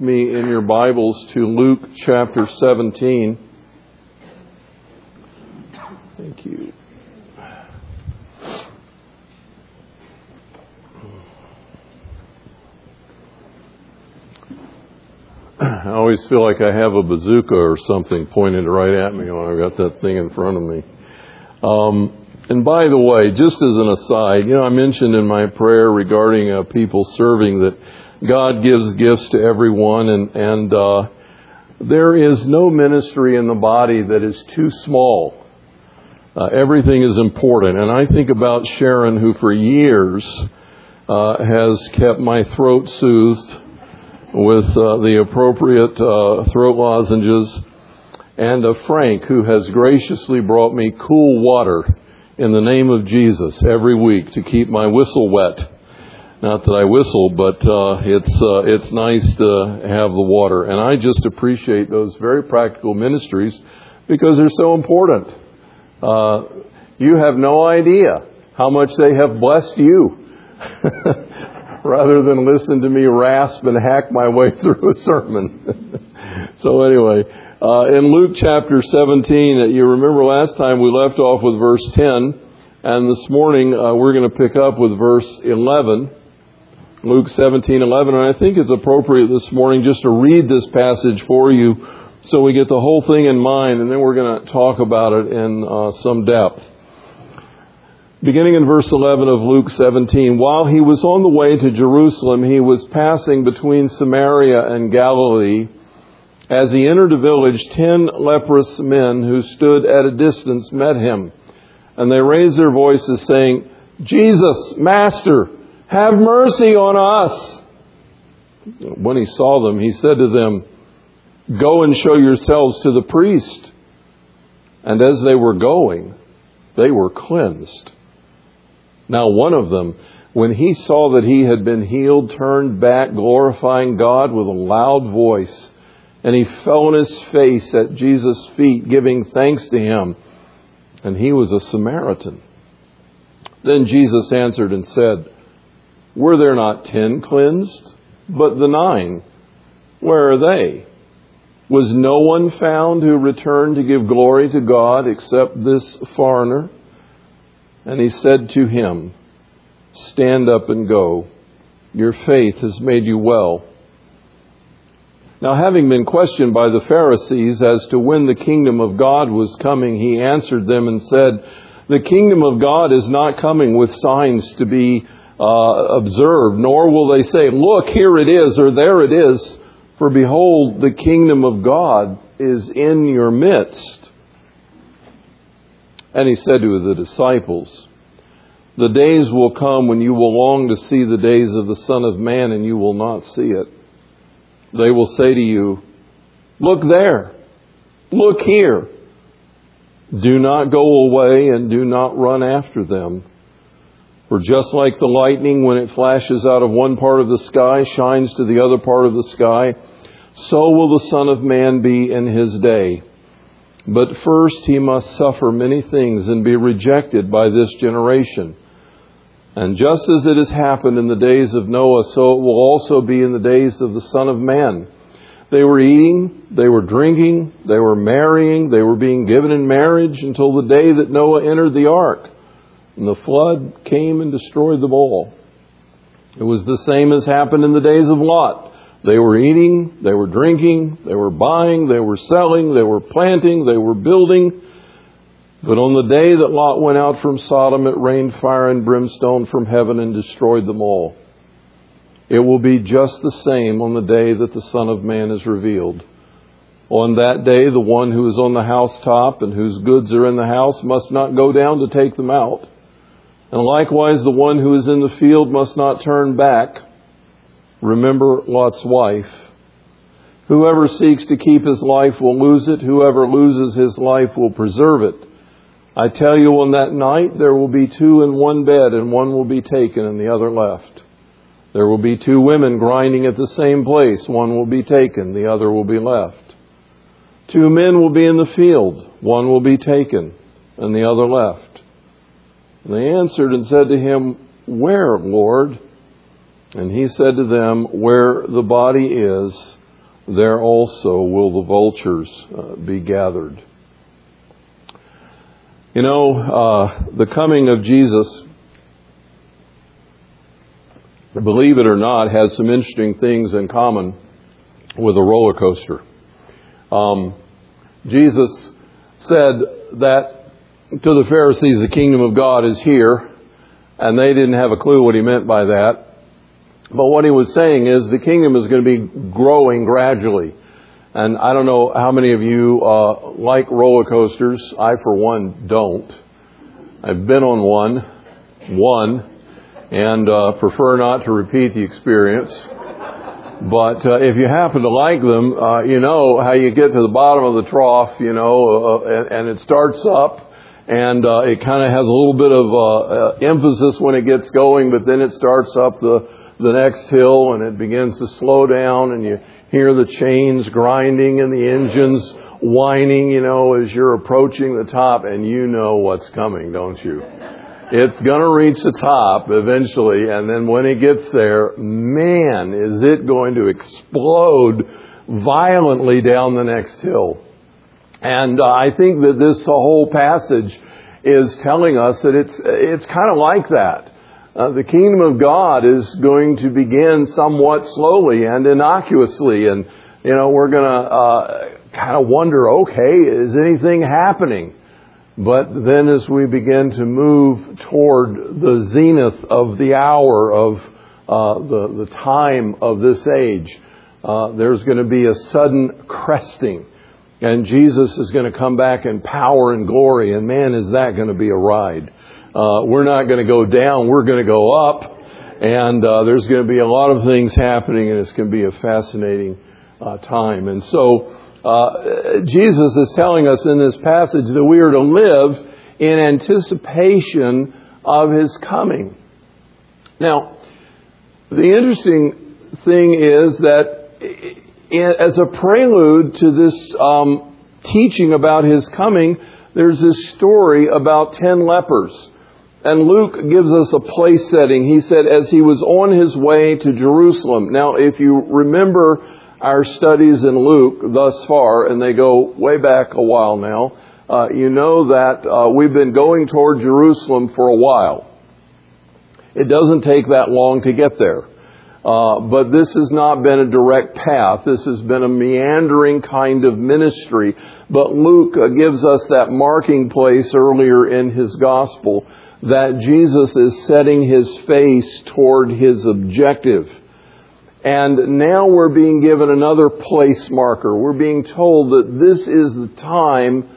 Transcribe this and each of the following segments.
me in your Bibles to Luke chapter 17. Thank you. I always feel like I have a bazooka or something pointed right at me when I've got that thing in front of me. Um, and by the way, just as an aside, you know, I mentioned in my prayer regarding uh, people serving that God gives gifts to everyone, and, and uh, there is no ministry in the body that is too small. Uh, everything is important. And I think about Sharon, who for years uh, has kept my throat soothed with uh, the appropriate uh, throat lozenges, and of Frank, who has graciously brought me cool water in the name of Jesus every week to keep my whistle wet. Not that I whistle, but uh, it's uh, it's nice to have the water, and I just appreciate those very practical ministries because they're so important. Uh, you have no idea how much they have blessed you, rather than listen to me rasp and hack my way through a sermon. so anyway, uh, in Luke chapter 17, you remember last time we left off with verse 10, and this morning uh, we're going to pick up with verse 11. Luke 17:11, and I think it's appropriate this morning just to read this passage for you so we get the whole thing in mind, and then we're going to talk about it in uh, some depth. Beginning in verse 11 of Luke 17, while he was on the way to Jerusalem, he was passing between Samaria and Galilee. As he entered a village, ten leprous men who stood at a distance met him, and they raised their voices, saying, Jesus, Master, have mercy on us. When he saw them, he said to them, Go and show yourselves to the priest. And as they were going, they were cleansed. Now one of them, when he saw that he had been healed, turned back, glorifying God with a loud voice. And he fell on his face at Jesus' feet, giving thanks to him. And he was a Samaritan. Then Jesus answered and said, were there not ten cleansed? But the nine, where are they? Was no one found who returned to give glory to God except this foreigner? And he said to him, Stand up and go. Your faith has made you well. Now, having been questioned by the Pharisees as to when the kingdom of God was coming, he answered them and said, The kingdom of God is not coming with signs to be uh, observed, nor will they say, Look, here it is, or there it is. For behold, the kingdom of God is in your midst. And he said to the disciples, The days will come when you will long to see the days of the Son of Man, and you will not see it. They will say to you, Look there, look here. Do not go away and do not run after them. For just like the lightning, when it flashes out of one part of the sky, shines to the other part of the sky, so will the Son of Man be in his day. But first he must suffer many things and be rejected by this generation. And just as it has happened in the days of Noah, so it will also be in the days of the Son of Man. They were eating, they were drinking, they were marrying, they were being given in marriage until the day that Noah entered the ark. And the flood came and destroyed them all. It was the same as happened in the days of Lot. They were eating, they were drinking, they were buying, they were selling, they were planting, they were building. But on the day that Lot went out from Sodom, it rained fire and brimstone from heaven and destroyed them all. It will be just the same on the day that the Son of Man is revealed. On that day, the one who is on the housetop and whose goods are in the house must not go down to take them out. And likewise, the one who is in the field must not turn back. Remember Lot's wife. Whoever seeks to keep his life will lose it. Whoever loses his life will preserve it. I tell you, on that night there will be two in one bed, and one will be taken and the other left. There will be two women grinding at the same place. One will be taken, the other will be left. Two men will be in the field. One will be taken, and the other left. And they answered and said to him, Where, Lord? And he said to them, Where the body is, there also will the vultures uh, be gathered. You know, uh, the coming of Jesus, believe it or not, has some interesting things in common with a roller coaster. Um, Jesus said that to the Pharisees, the kingdom of God is here, and they didn't have a clue what he meant by that. But what he was saying is the kingdom is going to be growing gradually. And I don't know how many of you uh, like roller coasters. I, for one, don't. I've been on one, one, and uh, prefer not to repeat the experience. But uh, if you happen to like them, uh, you know how you get to the bottom of the trough, you know, uh, and, and, it starts up, and uh, it kind of has a little bit of uh, uh, emphasis when it gets going, but then it starts up the the next hill, and it begins to slow down, and you hear the chains grinding and the engines whining, you know, as you're approaching the top, and you know what's coming, don't you? It's to reach the top eventually, and then when it gets there, man, is it going to explode violently down the next hill. And uh, I think that this whole passage is telling us that it's, it's kind of like that. Uh, the kingdom of God is going to begin somewhat slowly and innocuously, and you know we're going to uh, kind of wonder, okay, is anything happening? But then as we begin to move toward the zenith of the hour of uh, the, the time of this age, uh, there's going to be a sudden cresting. And Jesus is going to come back in power and glory. And man, is that going to be a ride. Uh, we're not going to go down, we're going to go up. And uh, there's going to be a lot of things happening, and it's going to be a fascinating uh, time. And so, uh, Jesus is telling us in this passage that we are to live in anticipation of his coming. Now, the interesting thing is that as a prelude to this um, teaching about his coming, there's this story about ten lepers. And Luke gives us a place setting. He said, as he was on his way to Jerusalem. Now, if you remember our studies in Luke thus far, and they go way back a while now, uh, you know that uh, we've been going toward Jerusalem for a while. It doesn't take that long to get there. Uh, but this has not been a direct path. This has been a meandering kind of ministry. But Luke uh, gives us that marking place earlier in his gospel that Jesus is setting his face toward his objective. And now we're being given another place marker. We're being told that this is the time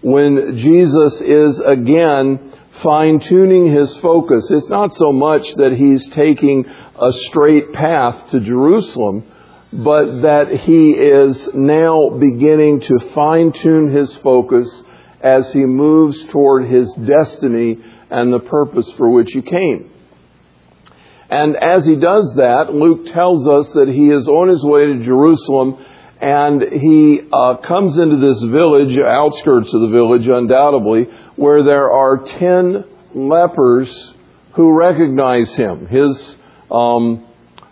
when Jesus is again fine tuning his focus. It's not so much that he's taking a straight path to Jerusalem, but that he is now beginning to fine tune his focus as he moves toward his destiny and the purpose for which he came. And as he does that, Luke tells us that he is on his way to Jerusalem and he uh, comes into this village, outskirts of the village undoubtedly, where there are ten lepers who recognize him. His um,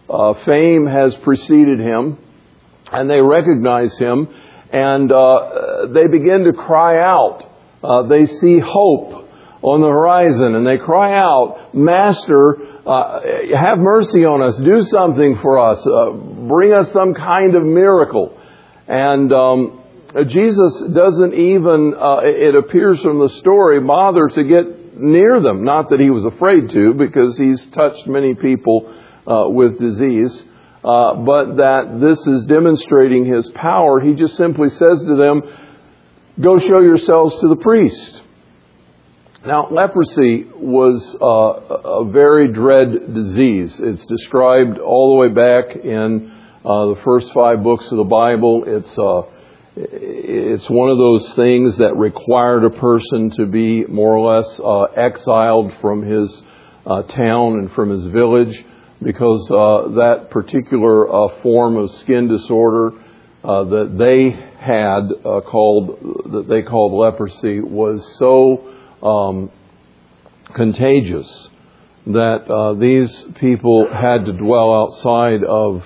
uh, fame has preceded him, and they recognize him, and uh, they begin to cry out. Uh, they see hope on the horizon and they cry out, Master, uh, have mercy on us, do something for us, uh, bring us some kind of miracle. And um, Jesus doesn't even, uh, it appears from the story, bother to get near them. Not that he was afraid to, because he's touched many people uh, with disease. Uh, but that this is demonstrating his power. He just simply says to them, Go show yourselves to the priest. Now, leprosy was uh, a very dread disease. It's described all the way back in uh, the first five books of the Bible. It's uh, it's one of those things that required a person to be more or less uh, exiled from his uh, town and from his village because uh, that particular form of skin disorder that they had called that they called leprosy was so um, contagious that uh, these people had to dwell outside of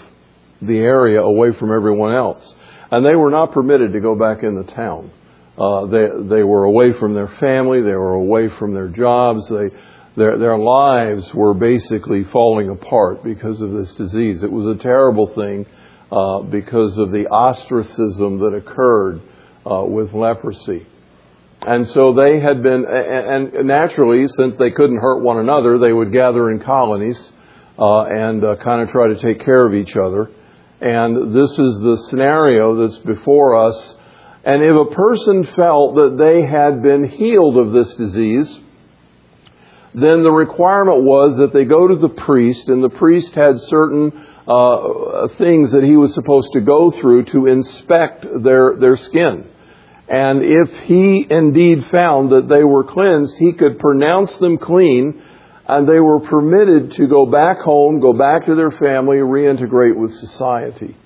the area away from everyone else. And they were not permitted to go back in the town. Uh, they, they were away from their family, they were away from their jobs, they, their, their lives were basically falling apart because of this disease. It was a terrible thing uh, because of the ostracism that occurred uh, with leprosy. And so they had been, and naturally, since they couldn't hurt one another, they would gather in colonies uh, and uh, kind of try to take care of each other. And this is the scenario that's before us. And if a person felt that they had been healed of this disease, then the requirement was that they go to the priest, and the priest had certain uh, things that he was supposed to go through to inspect their, their skin. And if he indeed found that they were cleansed, he could pronounce them clean, and they were permitted to go back home, go back to their family, reintegrate with society.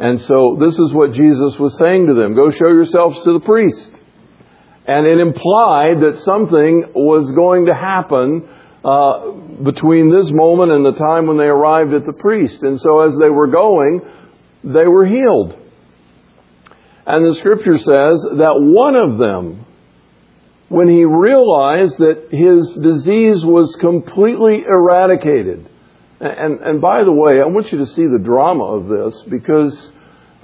And so this is what Jesus was saying to them go show yourselves to the priest. And it implied that something was going to happen uh, between this moment and the time when they arrived at the priest. And so as they were going, they were healed. And the scripture says that one of them, when he realized that his disease was completely eradicated, and, and by the way, I want you to see the drama of this because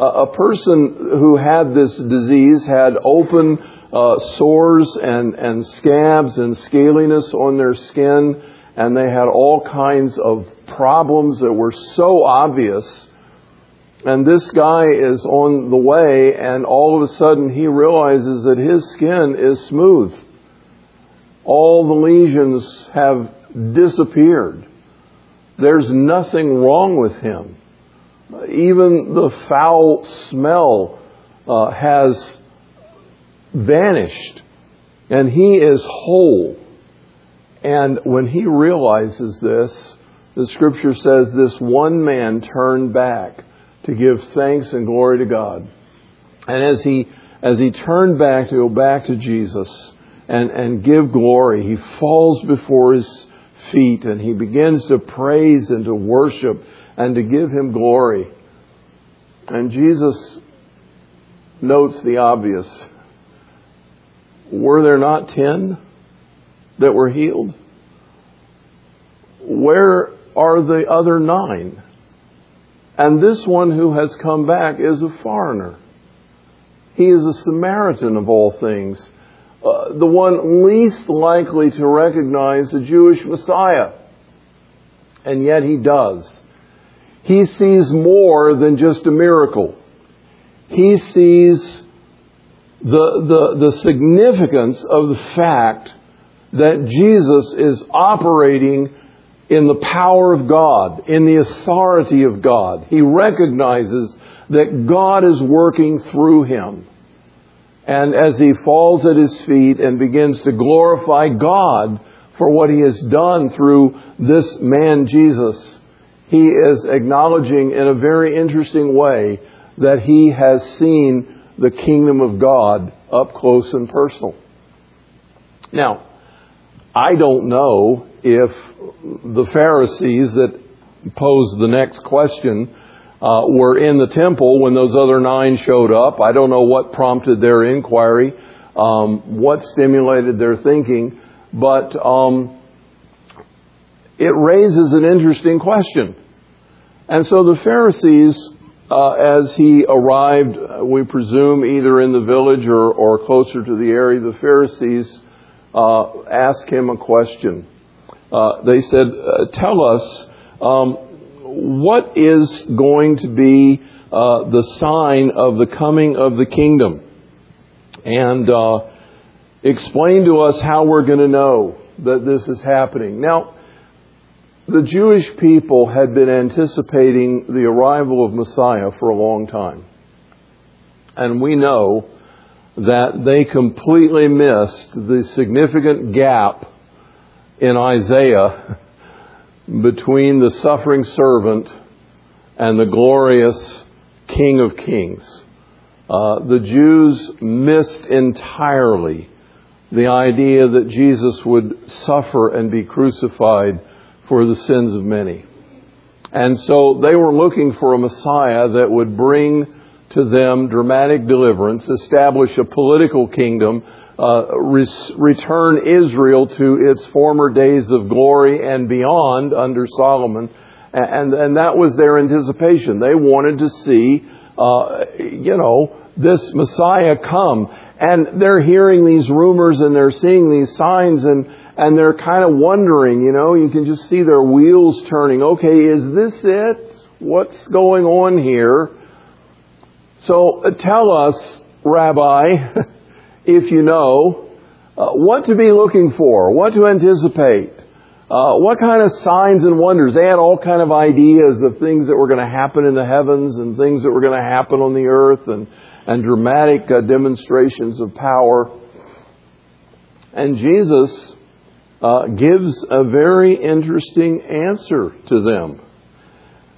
a person who had this disease had open uh, sores and, and scabs and scaliness on their skin, and they had all kinds of problems that were so obvious and this guy is on the way, and all of a sudden he realizes that his skin is smooth. All the lesions have disappeared. There's nothing wrong with him. Even the foul smell uh, has vanished, and he is whole. And when he realizes this, the scripture says this one man turned back to give thanks and glory to God. And as he, as he turned back to go back to Jesus and, and give glory, he falls before his feet and he begins to praise and to worship and to give him glory. And Jesus notes the obvious. Were there not ten that were healed? Where are the other nine? And this one who has come back is a foreigner. He is a Samaritan of all things, uh, the one least likely to recognize the Jewish Messiah. And yet he does. He sees more than just a miracle. He sees the, the, the significance of the fact that Jesus is operating in the power of God, in the authority of God. He recognizes that God is working through him. And as he falls at his feet and begins to glorify God for what he has done through this man Jesus, he is acknowledging in a very interesting way that he has seen the kingdom of God up close and personal. Now, I don't know if the Pharisees that posed the next question uh, were in the temple when those other nine showed up. I don't know what prompted their inquiry, um, what stimulated their thinking, but um, it raises an interesting question. And so the Pharisees, uh, as he arrived, we presume either in the village or, or closer to the area, the Pharisees uh, asked him a question uh, they said, uh, Tell us, um, what is going to be uh, the sign of the coming of the kingdom? And uh, explain to us how we're going to know that this is happening. Now, the Jewish people had been anticipating the arrival of Messiah for a long time. And we know that they completely missed the significant gap in Isaiah between the suffering servant and the glorious King of Kings. Uh, the Jews missed entirely the idea that Jesus would suffer and be crucified for the sins of many. And so they were looking for a Messiah that would bring to them dramatic deliverance, establish a political kingdom, uh, res- return Israel to its former days of glory and beyond under Solomon. And, and that was their anticipation. They wanted to see, uh, you know, this Messiah come. And they're hearing these rumors and they're seeing these signs and, and they're kind of wondering, you know, you can just see their wheels turning. Okay, is this it? What's going on here? So uh, tell us, Rabbi, if you know, uh, what to be looking for, what to anticipate. Uh, what kind of signs and wonders? They had all kind of ideas of things that were going to happen in the heavens and things that were going to happen on the earth and, and dramatic uh, demonstrations of power. And Jesus uh, gives a very interesting answer to them.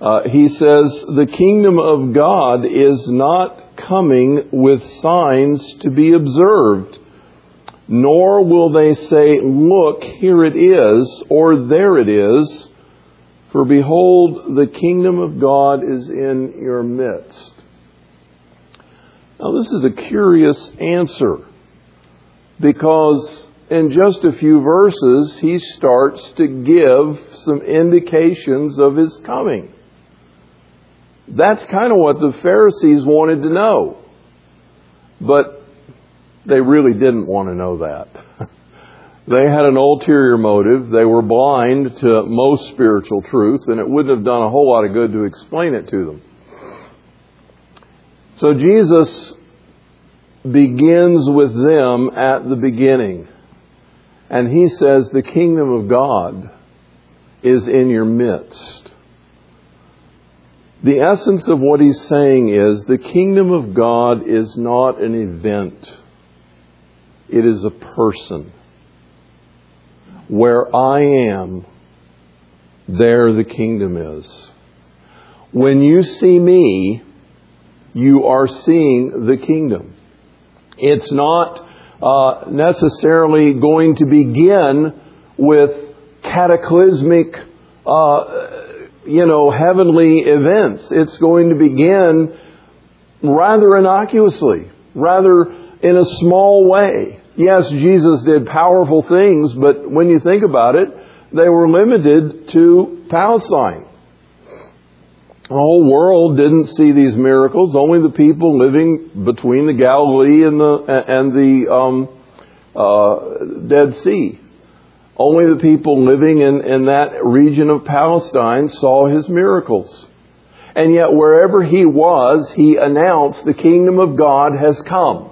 Uh, he says, The kingdom of God is not coming with signs to be observed, nor will they say, Look, here it is, or there it is. For behold, the kingdom of God is in your midst. Now, this is a curious answer because in just a few verses, he starts to give some indications of his coming. That's kind of what the Pharisees wanted to know. But they really didn't want to know that. they had an ulterior motive. They were blind to most spiritual truth, and it wouldn't have done a whole lot of good to explain it to them. So Jesus begins with them at the beginning. And he says, The kingdom of God is in your midst. The essence of what he's saying is the kingdom of God is not an event, it is a person. Where I am, there the kingdom is. When you see me, you are seeing the kingdom. It's not uh, necessarily going to begin with cataclysmic, uh, you know, heavenly events. It's going to begin rather innocuously, rather in a small way. Yes, Jesus did powerful things, but when you think about it, they were limited to Palestine. The whole world didn't see these miracles. Only the people living between the Galilee and the and the um, uh, Dead Sea. Only the people living in, in that region of Palestine saw his miracles. And yet, wherever he was, he announced the kingdom of God has come.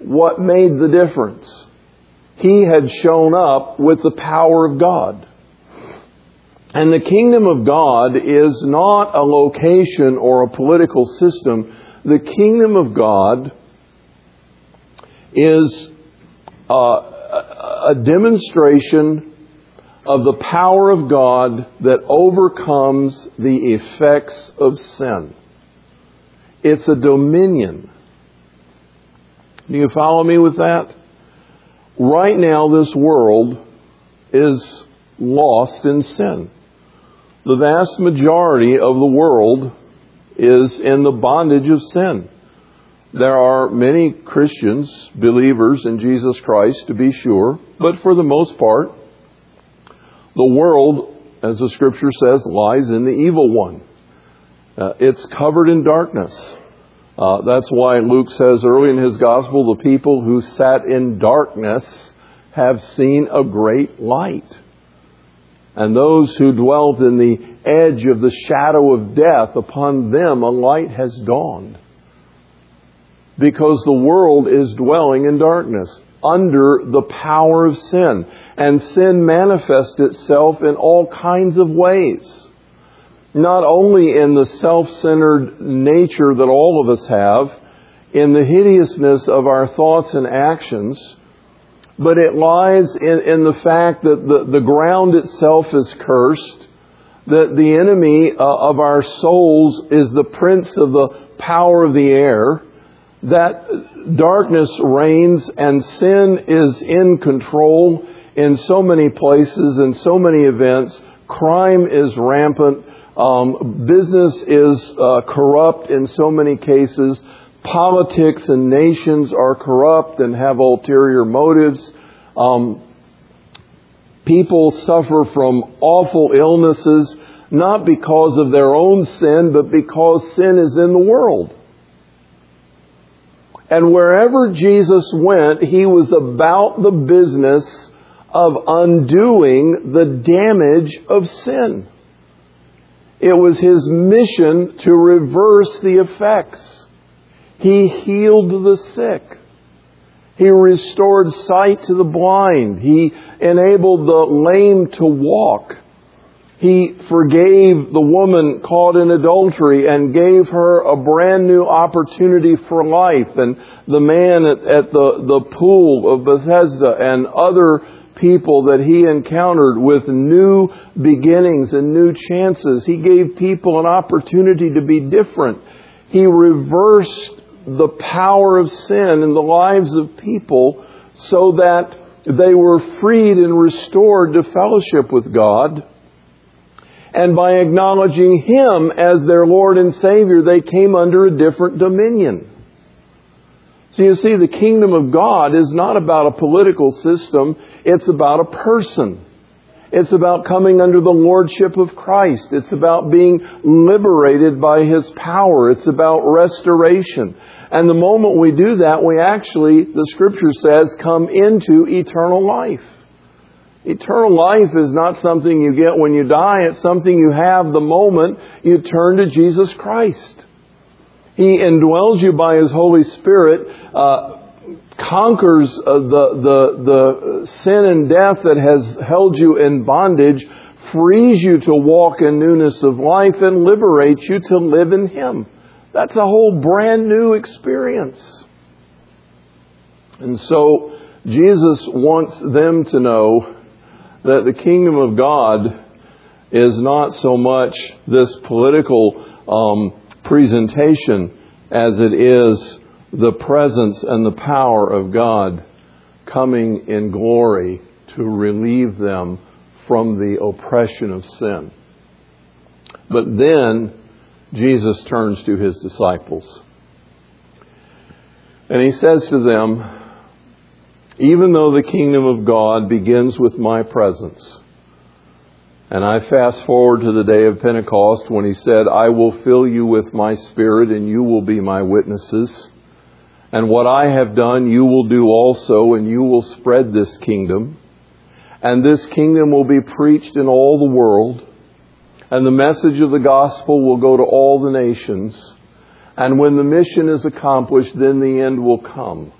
What made the difference? He had shown up with the power of God. And the kingdom of God is not a location or a political system. The kingdom of God is uh, a demonstration of the power of God that overcomes the effects of sin. It's a dominion. Do you follow me with that? Right now, this world is lost in sin. The vast majority of the world is in the bondage of sin. There are many Christians, believers in Jesus Christ, to be sure, but for the most part, the world, as the scripture says, lies in the evil one. Uh, it's covered in darkness. Uh, that's why Luke says early in his gospel, the people who sat in darkness have seen a great light. And those who dwelt in the edge of the shadow of death, upon them a light has dawned. Because the world is dwelling in darkness, under the power of sin. And sin manifests itself in all kinds of ways. Not only in the self centered nature that all of us have, in the hideousness of our thoughts and actions, but it lies in, in the fact that the, the ground itself is cursed, that the enemy uh, of our souls is the prince of the power of the air, that darkness reigns and sin is in control in so many places and so many events, Crime is rampant. Um, business is uh, corrupt in so many cases. Politics and nations are corrupt and have ulterior motives. Um, people suffer from awful illnesses, not because of their own sin, but because sin is in the world. And wherever Jesus went, he was about the business of undoing the damage of sin. It was his mission to reverse the effects. He healed the sick. He restored sight to the blind. He enabled the lame to walk. He forgave the woman caught in adultery and gave her a brand new opportunity for life. And the man at, at the, the pool of Bethesda and other people that he encountered with new beginnings and new chances. He gave people an opportunity to be different. He reversed the power of sin in the lives of people so that they were freed and restored to fellowship with God. And by acknowledging Him as their Lord and Savior, they came under a different dominion. So you see, the kingdom of God is not about a political system, it's about a person. It's about coming under the lordship of Christ. It's about being liberated by His power. It's about restoration. And the moment we do that, we actually, the scripture says, come into eternal life. Eternal life is not something you get when you die. It's something you have the moment you turn to Jesus Christ. He indwells you by His Holy Spirit, uh, conquers uh, the, the, the sin and death that has held you in bondage, frees you to walk in newness of life, and liberates you to live in Him. That's a whole brand new experience. And so, Jesus wants them to know that the kingdom of God is not so much this political um, presentation as it is the presence and the power of God coming in glory to relieve them from the oppression of sin. But then Jesus turns to his disciples. And he says to them, even though the kingdom of God begins with my presence, and I fast forward to the day of Pentecost when he said, I will fill you with my spirit and you will be my witnesses. And what I have done, you will do also, and you will spread this kingdom. And this kingdom will be preached in all the world. And the message of the gospel will go to all the nations. And when the mission is accomplished, then the end will come.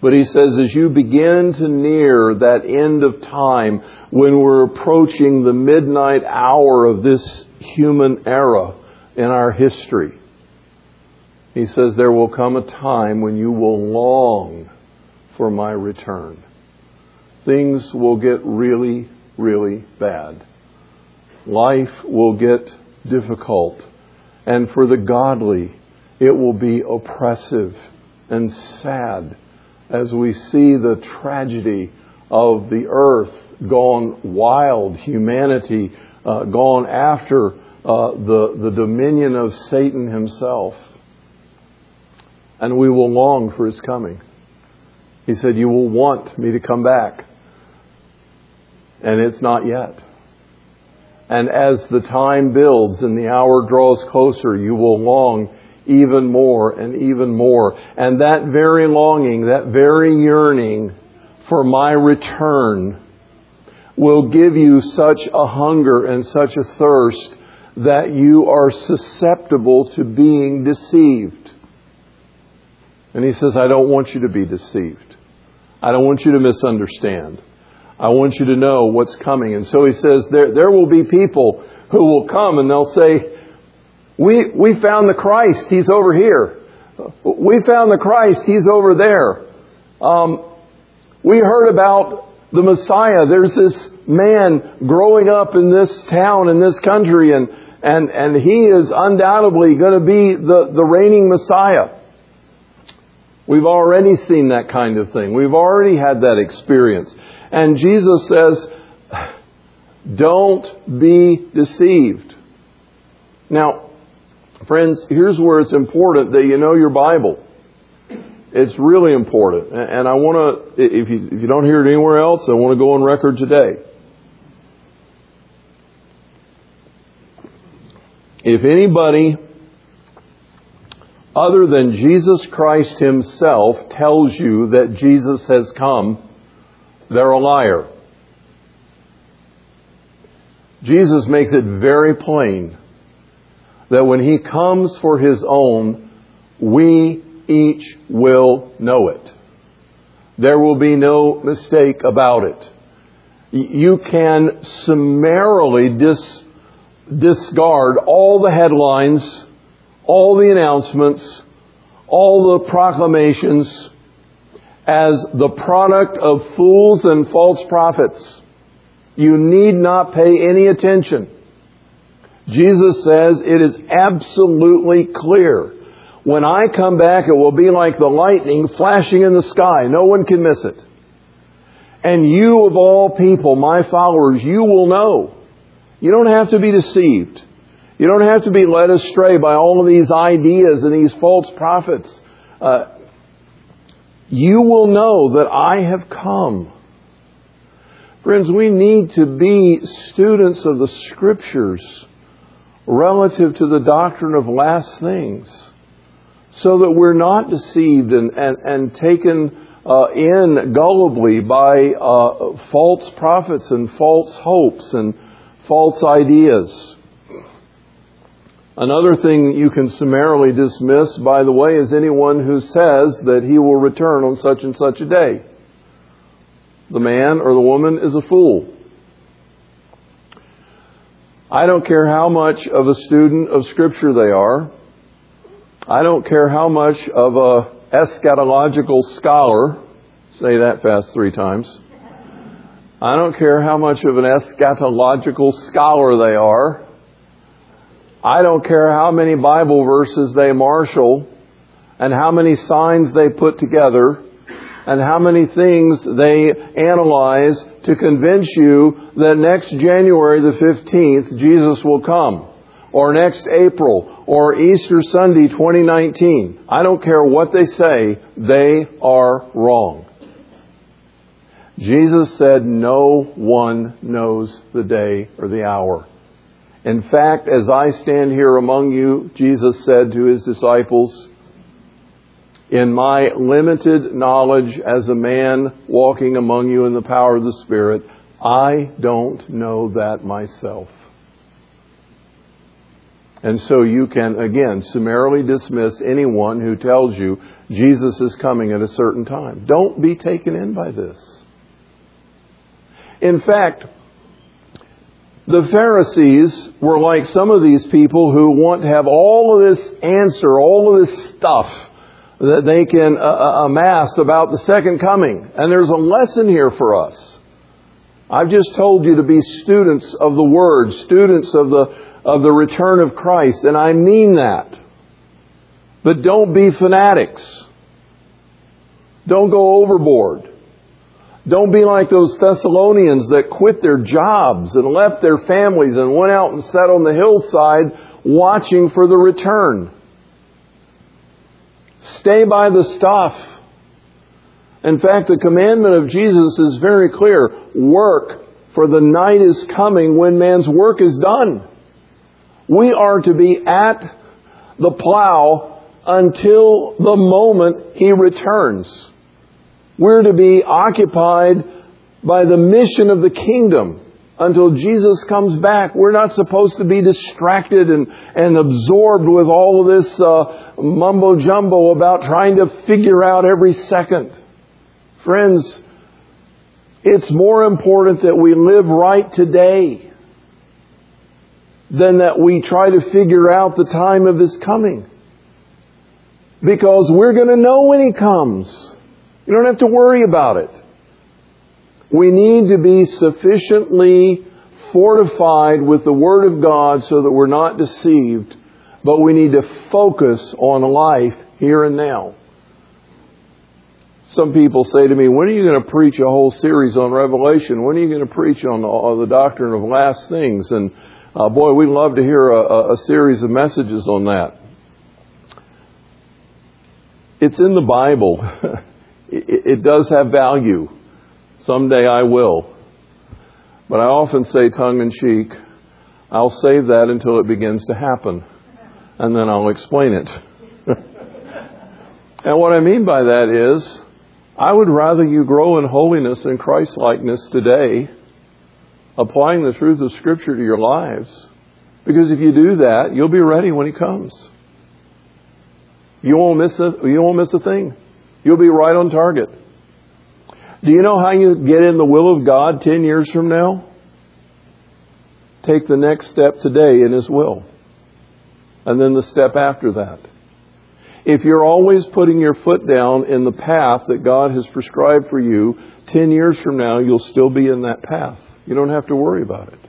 But he says, as you begin to near that end of time, when we're approaching the midnight hour of this human era in our history, he says, there will come a time when you will long for my return. Things will get really, really bad. Life will get difficult. And for the godly, it will be oppressive and sad as we see the tragedy of the earth gone wild, humanity uh, gone after uh, the, the dominion of Satan himself. And we will long for his coming. He said, You will want me to come back. And it's not yet. And as the time builds and the hour draws closer, you will long even more and even more. And that very longing, that very yearning for my return will give you such a hunger and such a thirst that you are susceptible to being deceived. And he says, I don't want you to be deceived. I don't want you to misunderstand. I want you to know what's coming. And so he says, there, there will be people who will come and they'll say, we, we found the Christ. He's over here. We found the Christ. He's over there. Um, we heard about the Messiah. There's this man growing up in this town, in this country, and, and, and he is undoubtedly going to be the, the reigning Messiah. We've already seen that kind of thing. We've already had that experience. And Jesus says, Don't be deceived. Now, friends, here's where it's important that you know your Bible. It's really important. And I want to, if you, if you don't hear it anywhere else, I want to go on record today. If anybody other than Jesus Christ Himself tells you that Jesus has come, they're a liar. Jesus makes it very plain that when He comes for His own, we each will know it. There will be no mistake about it. You can summarily dis- discard all the headlines, all the announcements, all the proclamations as the product of fools and false prophets. You need not pay any attention. Jesus says it is absolutely clear. When I come back, it will be like the lightning flashing in the sky. No one can miss it. And you of all people, my followers, you will know. You don't have to be deceived. You don't have to be led astray by all of these ideas and these false prophets. Uh, you will know that I have come. Friends, we need to be students of the Scriptures relative to the doctrine of last things so that we're not deceived and, and, and taken uh, in gullibly by uh, false prophets and false hopes and false ideas. Another thing you can summarily dismiss, by the way, is anyone who says that he will return on such and such a day. The man or the woman is a fool. I don't care how much of a student of Scripture they are. I don't care how much of a eschatological scholar. Say that fast three times. I don't care how much of an eschatological scholar they are. I don't care how many Bible verses they marshal and how many signs they put together and how many things they analyze to convince you that next January the 15th, Jesus will come. Or next April, or Easter Sunday 2019. I don't care what they say, they are wrong. Jesus said, No one knows the day or the hour. In fact, as I stand here among you, Jesus said to his disciples, in my limited knowledge as a man walking among you in the power of the Spirit, I don't know that myself. And so you can, again, summarily dismiss anyone who tells you Jesus is coming at a certain time. Don't be taken in by this. In fact, the Pharisees were like some of these people who want to have all of this answer, all of this stuff that they can uh, uh, amass about the second coming. And there's a lesson here for us. I've just told you to be students of the Word, students of the, of the return of Christ, and I mean that. But don't be fanatics. Don't go overboard. Don't be like those Thessalonians that quit their jobs and left their families and went out and sat on the hillside watching for the return. Stay by the stuff. In fact, the commandment of Jesus is very clear. Work, for the night is coming when man's work is done. We are to be at the plow until the moment he returns. We're to be occupied by the mission of the kingdom until Jesus comes back. We're not supposed to be distracted and, and absorbed with all of this uh, mumbo jumbo about trying to figure out every second. Friends, it's more important that we live right today than that we try to figure out the time of His coming. Because we're going to know when He comes. You don't have to worry about it. We need to be sufficiently fortified with the Word of God so that we're not deceived, but we need to focus on life here and now. some people say to me, when are you going to preach a whole series on Revelation? When are you going to preach on the, on the doctrine of last things? And uh, boy, we'd love to hear a, a series of messages on that. It's in the Bible. it, it does have value. Someday I will. But I often say tongue in cheek, I'll save that until it begins to happen. And then I'll explain it. and what I mean by that is, I would rather you grow in holiness and Christlikeness today, applying the truth of Scripture to your lives. Because if you do that, you'll be ready when He comes. You won't miss a, you won't miss a thing. You'll be right on target. Do you know how you get in the will of God 10 years from now? Take the next step today in His will. And then the step after that. If you're always putting your foot down in the path that God has prescribed for you, 10 years from now, you'll still be in that path. You don't have to worry about it.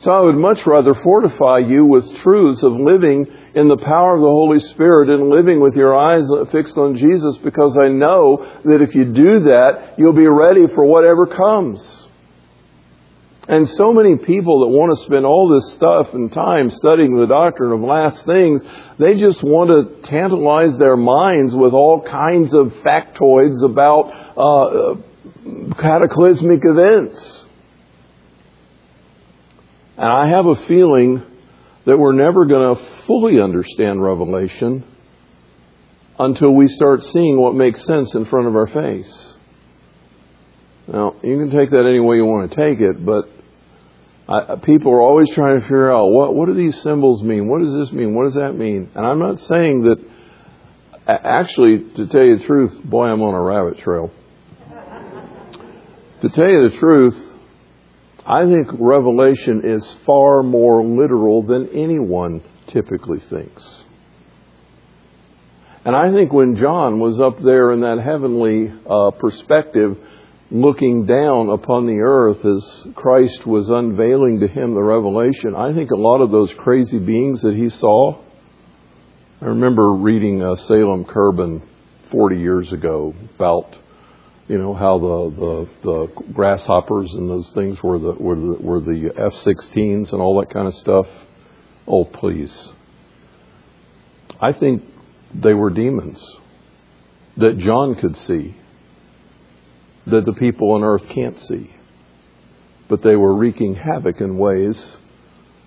So I would much rather fortify you with truths of living in the power of the Holy Spirit and living with your eyes fixed on Jesus because I know that if you do that, you'll be ready for whatever comes. And so many people that want to spend all this stuff and time studying the doctrine of last things, they just want to tantalize their minds with all kinds of factoids about uh, cataclysmic events. And I have a feeling that we're never going to fully understand Revelation until we start seeing what makes sense in front of our face. Now, you can take that any way you want to take it, but People are always trying to figure out what what do these symbols mean? What does this mean? What does that mean? And I'm not saying that. Actually, to tell you the truth, boy, I'm on a rabbit trail. to tell you the truth, I think Revelation is far more literal than anyone typically thinks. And I think when John was up there in that heavenly uh, perspective, looking down upon the earth as Christ was unveiling to him the revelation, I think a lot of those crazy beings that he saw. I remember reading uh, Salem Kirban 40 years ago about you know how the, the the grasshoppers and those things were the were the were the F-16s and all that kind of stuff. Oh please, I think they were demons that John could see that the people on earth can't see. But they were wreaking havoc in ways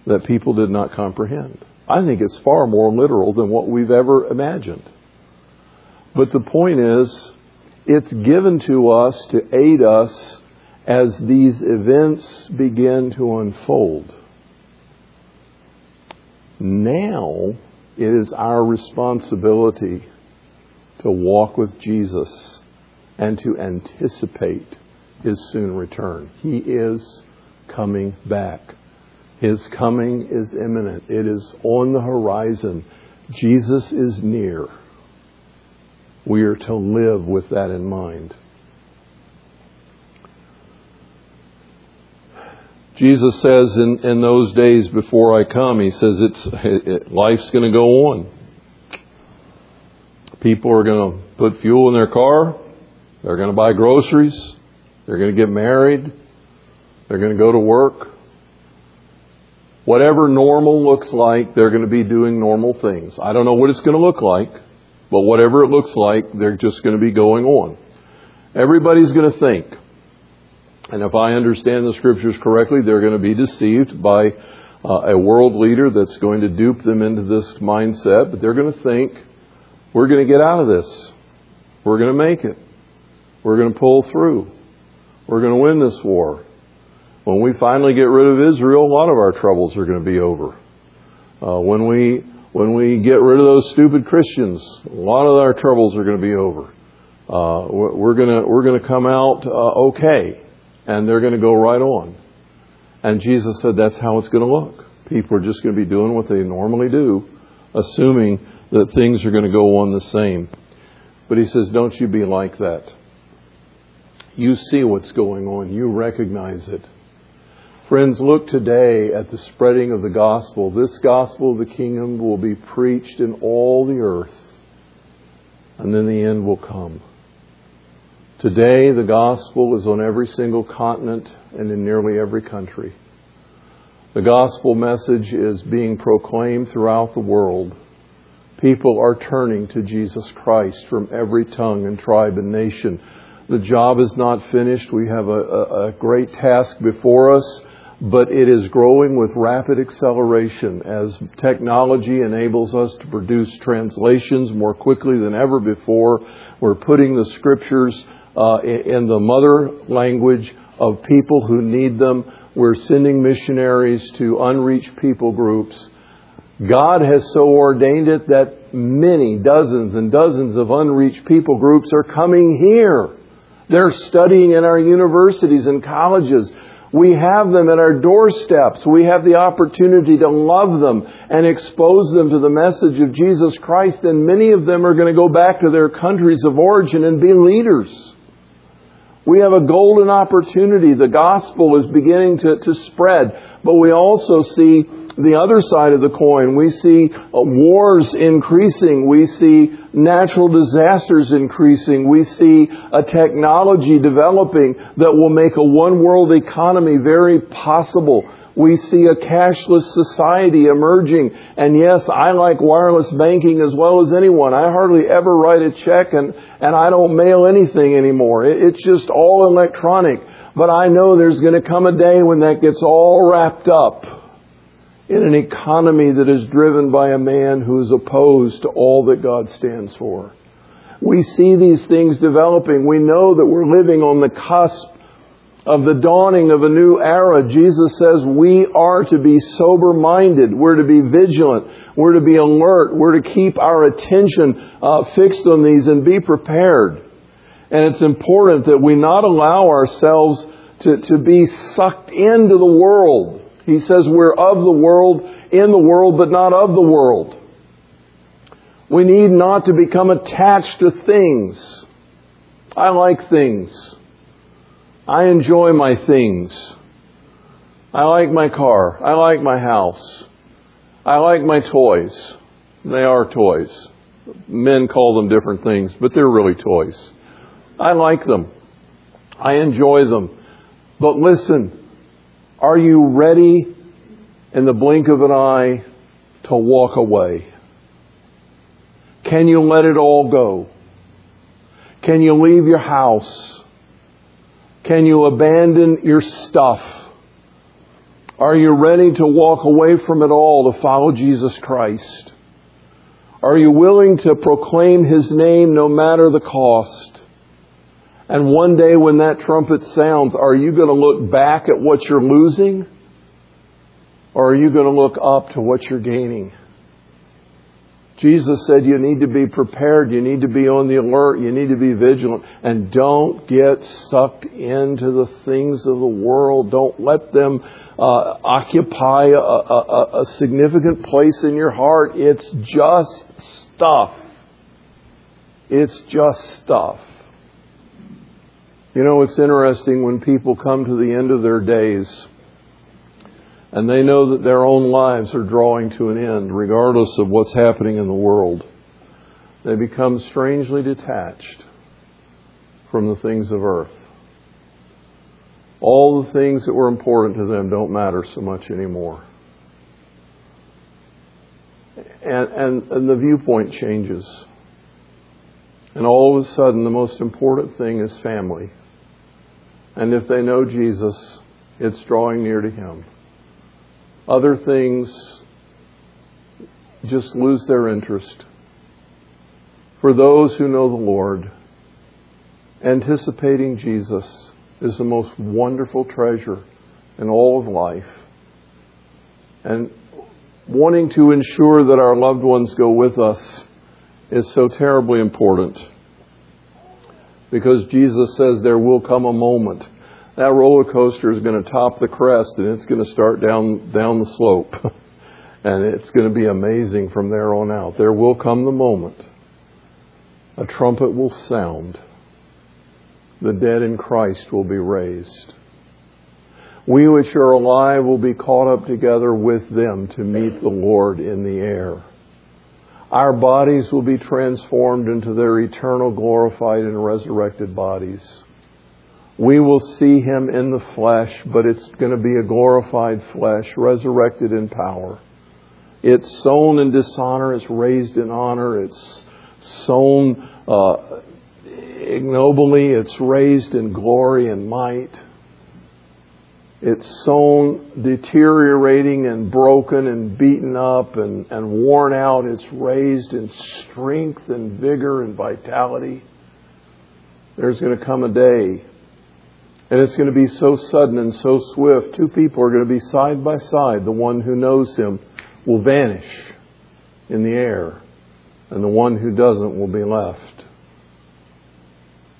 that people did not comprehend. I think it's far more literal than what we've ever imagined. But the point is, it's given to us to aid us as these events begin to unfold. Now it is our responsibility to walk with Jesus and to anticipate his soon return. He is coming back. His coming is imminent. It is on the horizon. Jesus is near. We are to live with that in mind. Jesus says in, in those days before I come, He says it's, it, life's going to go on. People are going to put fuel in their car. They're going to buy groceries. They're going to get married. They're going to go to work. Whatever normal looks like, they're going to be doing normal things. I don't know what it's going to look like, but whatever it looks like, they're just going to be going on. Everybody's going to think. And if I understand the scriptures correctly, they're going to be deceived by uh, a world leader that's going to dupe them into this mindset, but they're going to think, we're going to get out of this. We're going to make it. We're going to pull through. We're going to win this war. When we finally get rid of Israel, a lot of our troubles are going to be over. Uh, when we when we get rid of those stupid Christians, a lot of our troubles are going to be over. Uh, we're going to we're going to come out uh, okay, and they're going to go right on. And Jesus said that's how it's going to look. People are just going to be doing what they normally do, assuming that things are going to go on the same. But he says, don't you be like that. You see what's going on. You recognize it. Friends, look today at the spreading of the gospel. This gospel of the kingdom will be preached in all the earth, and then the end will come. Today, the gospel is on every single continent and in nearly every country. The gospel message is being proclaimed throughout the world. People are turning to Jesus Christ from every tongue and tribe and nation. The job is not finished. We have a, a, a great task before us but it is growing with rapid acceleration as technology enables us to produce translations more quickly than ever before. We're putting the scriptures uh, in the mother language of people who need them. We're sending missionaries to unreached people groups. God has so ordained it that many, dozens and dozens of unreached people groups are coming here. They're studying in our universities and colleges. We have them at our doorsteps. We have the opportunity to love them and expose them to the message of Jesus Christ, and many of them are going to go back to their countries of origin and be leaders. We have a golden opportunity. The gospel is beginning to, to spread, but we also see the other side of the coin. We see uh, wars increasing. We see natural disasters increasing. We see a technology developing that will make a one world economy very possible. We see a cashless society emerging. And yes, I like wireless banking as well as anyone. I hardly ever write a check and, and I don't mail anything anymore. It, it's just all electronic. But I know there's going to come a day when that gets all wrapped up in an economy that is driven by a man who is opposed to all that God stands for. We see these things developing. We know that we're living on the cusp of the dawning of a new era, Jesus says we are to be sober minded. We're to be vigilant. We're to be alert. We're to keep our attention uh, fixed on these and be prepared. And it's important that we not allow ourselves to, to be sucked into the world. He says we're of the world, in the world, but not of the world. We need not to become attached to things. I like things. I enjoy my things. I like my car. I like my house. I like my toys. They are toys. Men call them different things, but they're really toys. I like them. I enjoy them. But listen, are you ready in the blink of an eye to walk away? Can you let it all go? Can you leave your house? Can you abandon your stuff? Are you ready to walk away from it all to follow Jesus Christ? Are you willing to proclaim His name no matter the cost? And one day when that trumpet sounds, are you going to look back at what you're losing? Or are you going to look up to what you're gaining? Jesus said you need to be prepared, you need to be on the alert, you need to be vigilant, and don't get sucked into the things of the world. Don't let them uh, occupy a, a, a significant place in your heart. It's just stuff. It's just stuff. You know, it's interesting when people come to the end of their days and they know that their own lives are drawing to an end, regardless of what's happening in the world. They become strangely detached from the things of earth. All the things that were important to them don't matter so much anymore. And, and, and the viewpoint changes. And all of a sudden, the most important thing is family. And if they know Jesus, it's drawing near to Him. Other things just lose their interest. For those who know the Lord, anticipating Jesus is the most wonderful treasure in all of life. And wanting to ensure that our loved ones go with us is so terribly important. Because Jesus says there will come a moment that roller coaster is going to top the crest and it's going to start down down the slope. and it's going to be amazing from there on out. There will come the moment a trumpet will sound. The dead in Christ will be raised. We which are alive will be caught up together with them to meet the Lord in the air. Our bodies will be transformed into their eternal, glorified, and resurrected bodies. We will see him in the flesh, but it's going to be a glorified flesh, resurrected in power. It's sown in dishonor, it's raised in honor, it's sown uh, ignobly, it's raised in glory and might. It's sown deteriorating and broken and beaten up and, and worn out. It's raised in strength and vigor and vitality. There's going to come a day, and it's going to be so sudden and so swift. Two people are going to be side by side. The one who knows him will vanish in the air, and the one who doesn't will be left.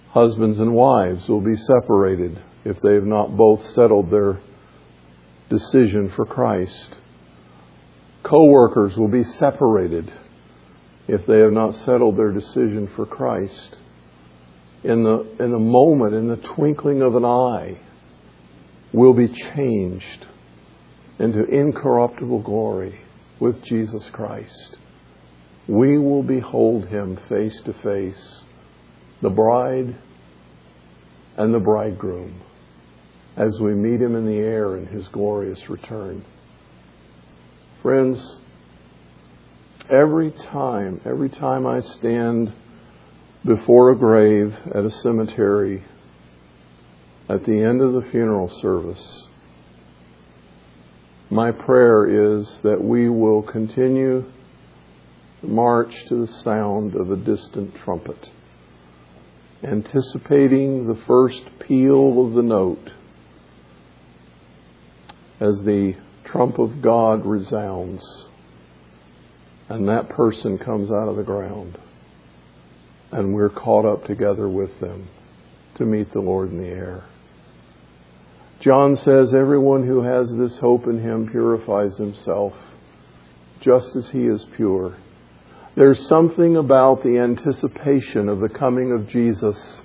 Husbands and wives will be separated if they have not both settled their decision for Christ. Co-workers will be separated if they have not settled their decision for Christ. In the, in the moment, in the twinkling of an eye, will be changed into incorruptible glory with Jesus Christ. We will behold him face to face, the bride and the bridegroom as we meet him in the air in his glorious return. Friends, every time, every time I stand before a grave at a cemetery at the end of the funeral service, my prayer is that we will continue to march to the sound of a distant trumpet, anticipating the first peal of the note as the trump of God resounds and that person comes out of the ground and we're caught up together with them to meet the Lord in the air. John says, Everyone who has this hope in him purifies himself just as he is pure. There's something about the anticipation of the coming of Jesus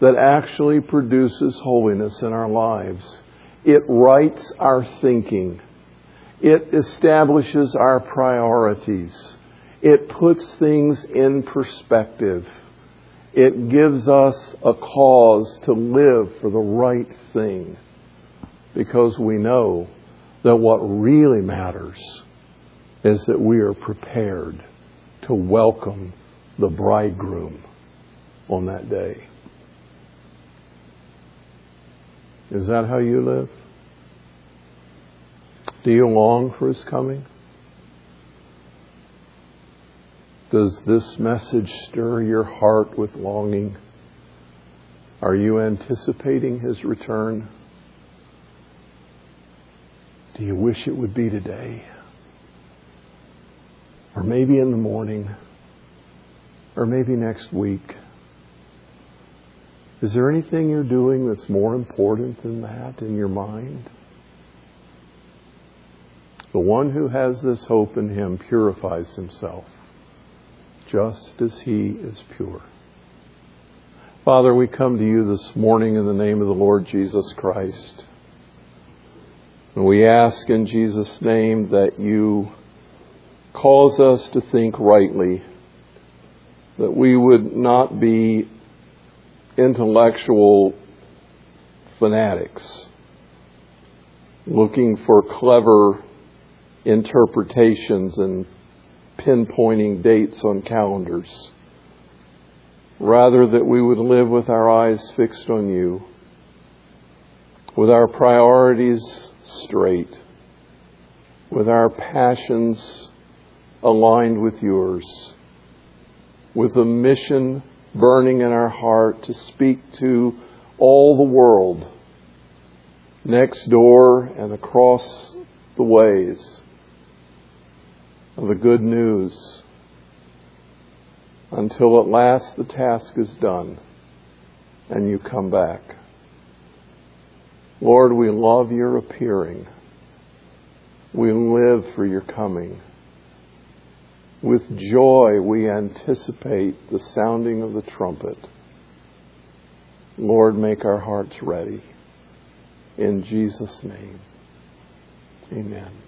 that actually produces holiness in our lives. It rights our thinking. It establishes our priorities. It puts things in perspective. It gives us a cause to live for the right thing because we know that what really matters is that we are prepared to welcome the bridegroom on that day. Is that how you live? Do you long for his coming? Does this message stir your heart with longing? Are you anticipating his return? Do you wish it would be today? Or maybe in the morning? Or maybe next week? Is there anything you're doing that's more important than that in your mind? The one who has this hope in him purifies himself just as he is pure. Father, we come to you this morning in the name of the Lord Jesus Christ. And we ask in Jesus' name that you cause us to think rightly, that we would not be intellectual fanatics looking for clever interpretations and pinpointing dates on calendars. Rather, that we would live with our eyes fixed on you, with our priorities straight, with our passions aligned with yours, with a mission burning in our heart to speak to all the world next door and across the ways of the good news until at last the task is done and you come back. Lord, we love your appearing. We live for your coming. With joy, we anticipate the sounding of the trumpet. Lord, make our hearts ready. In Jesus' name, amen.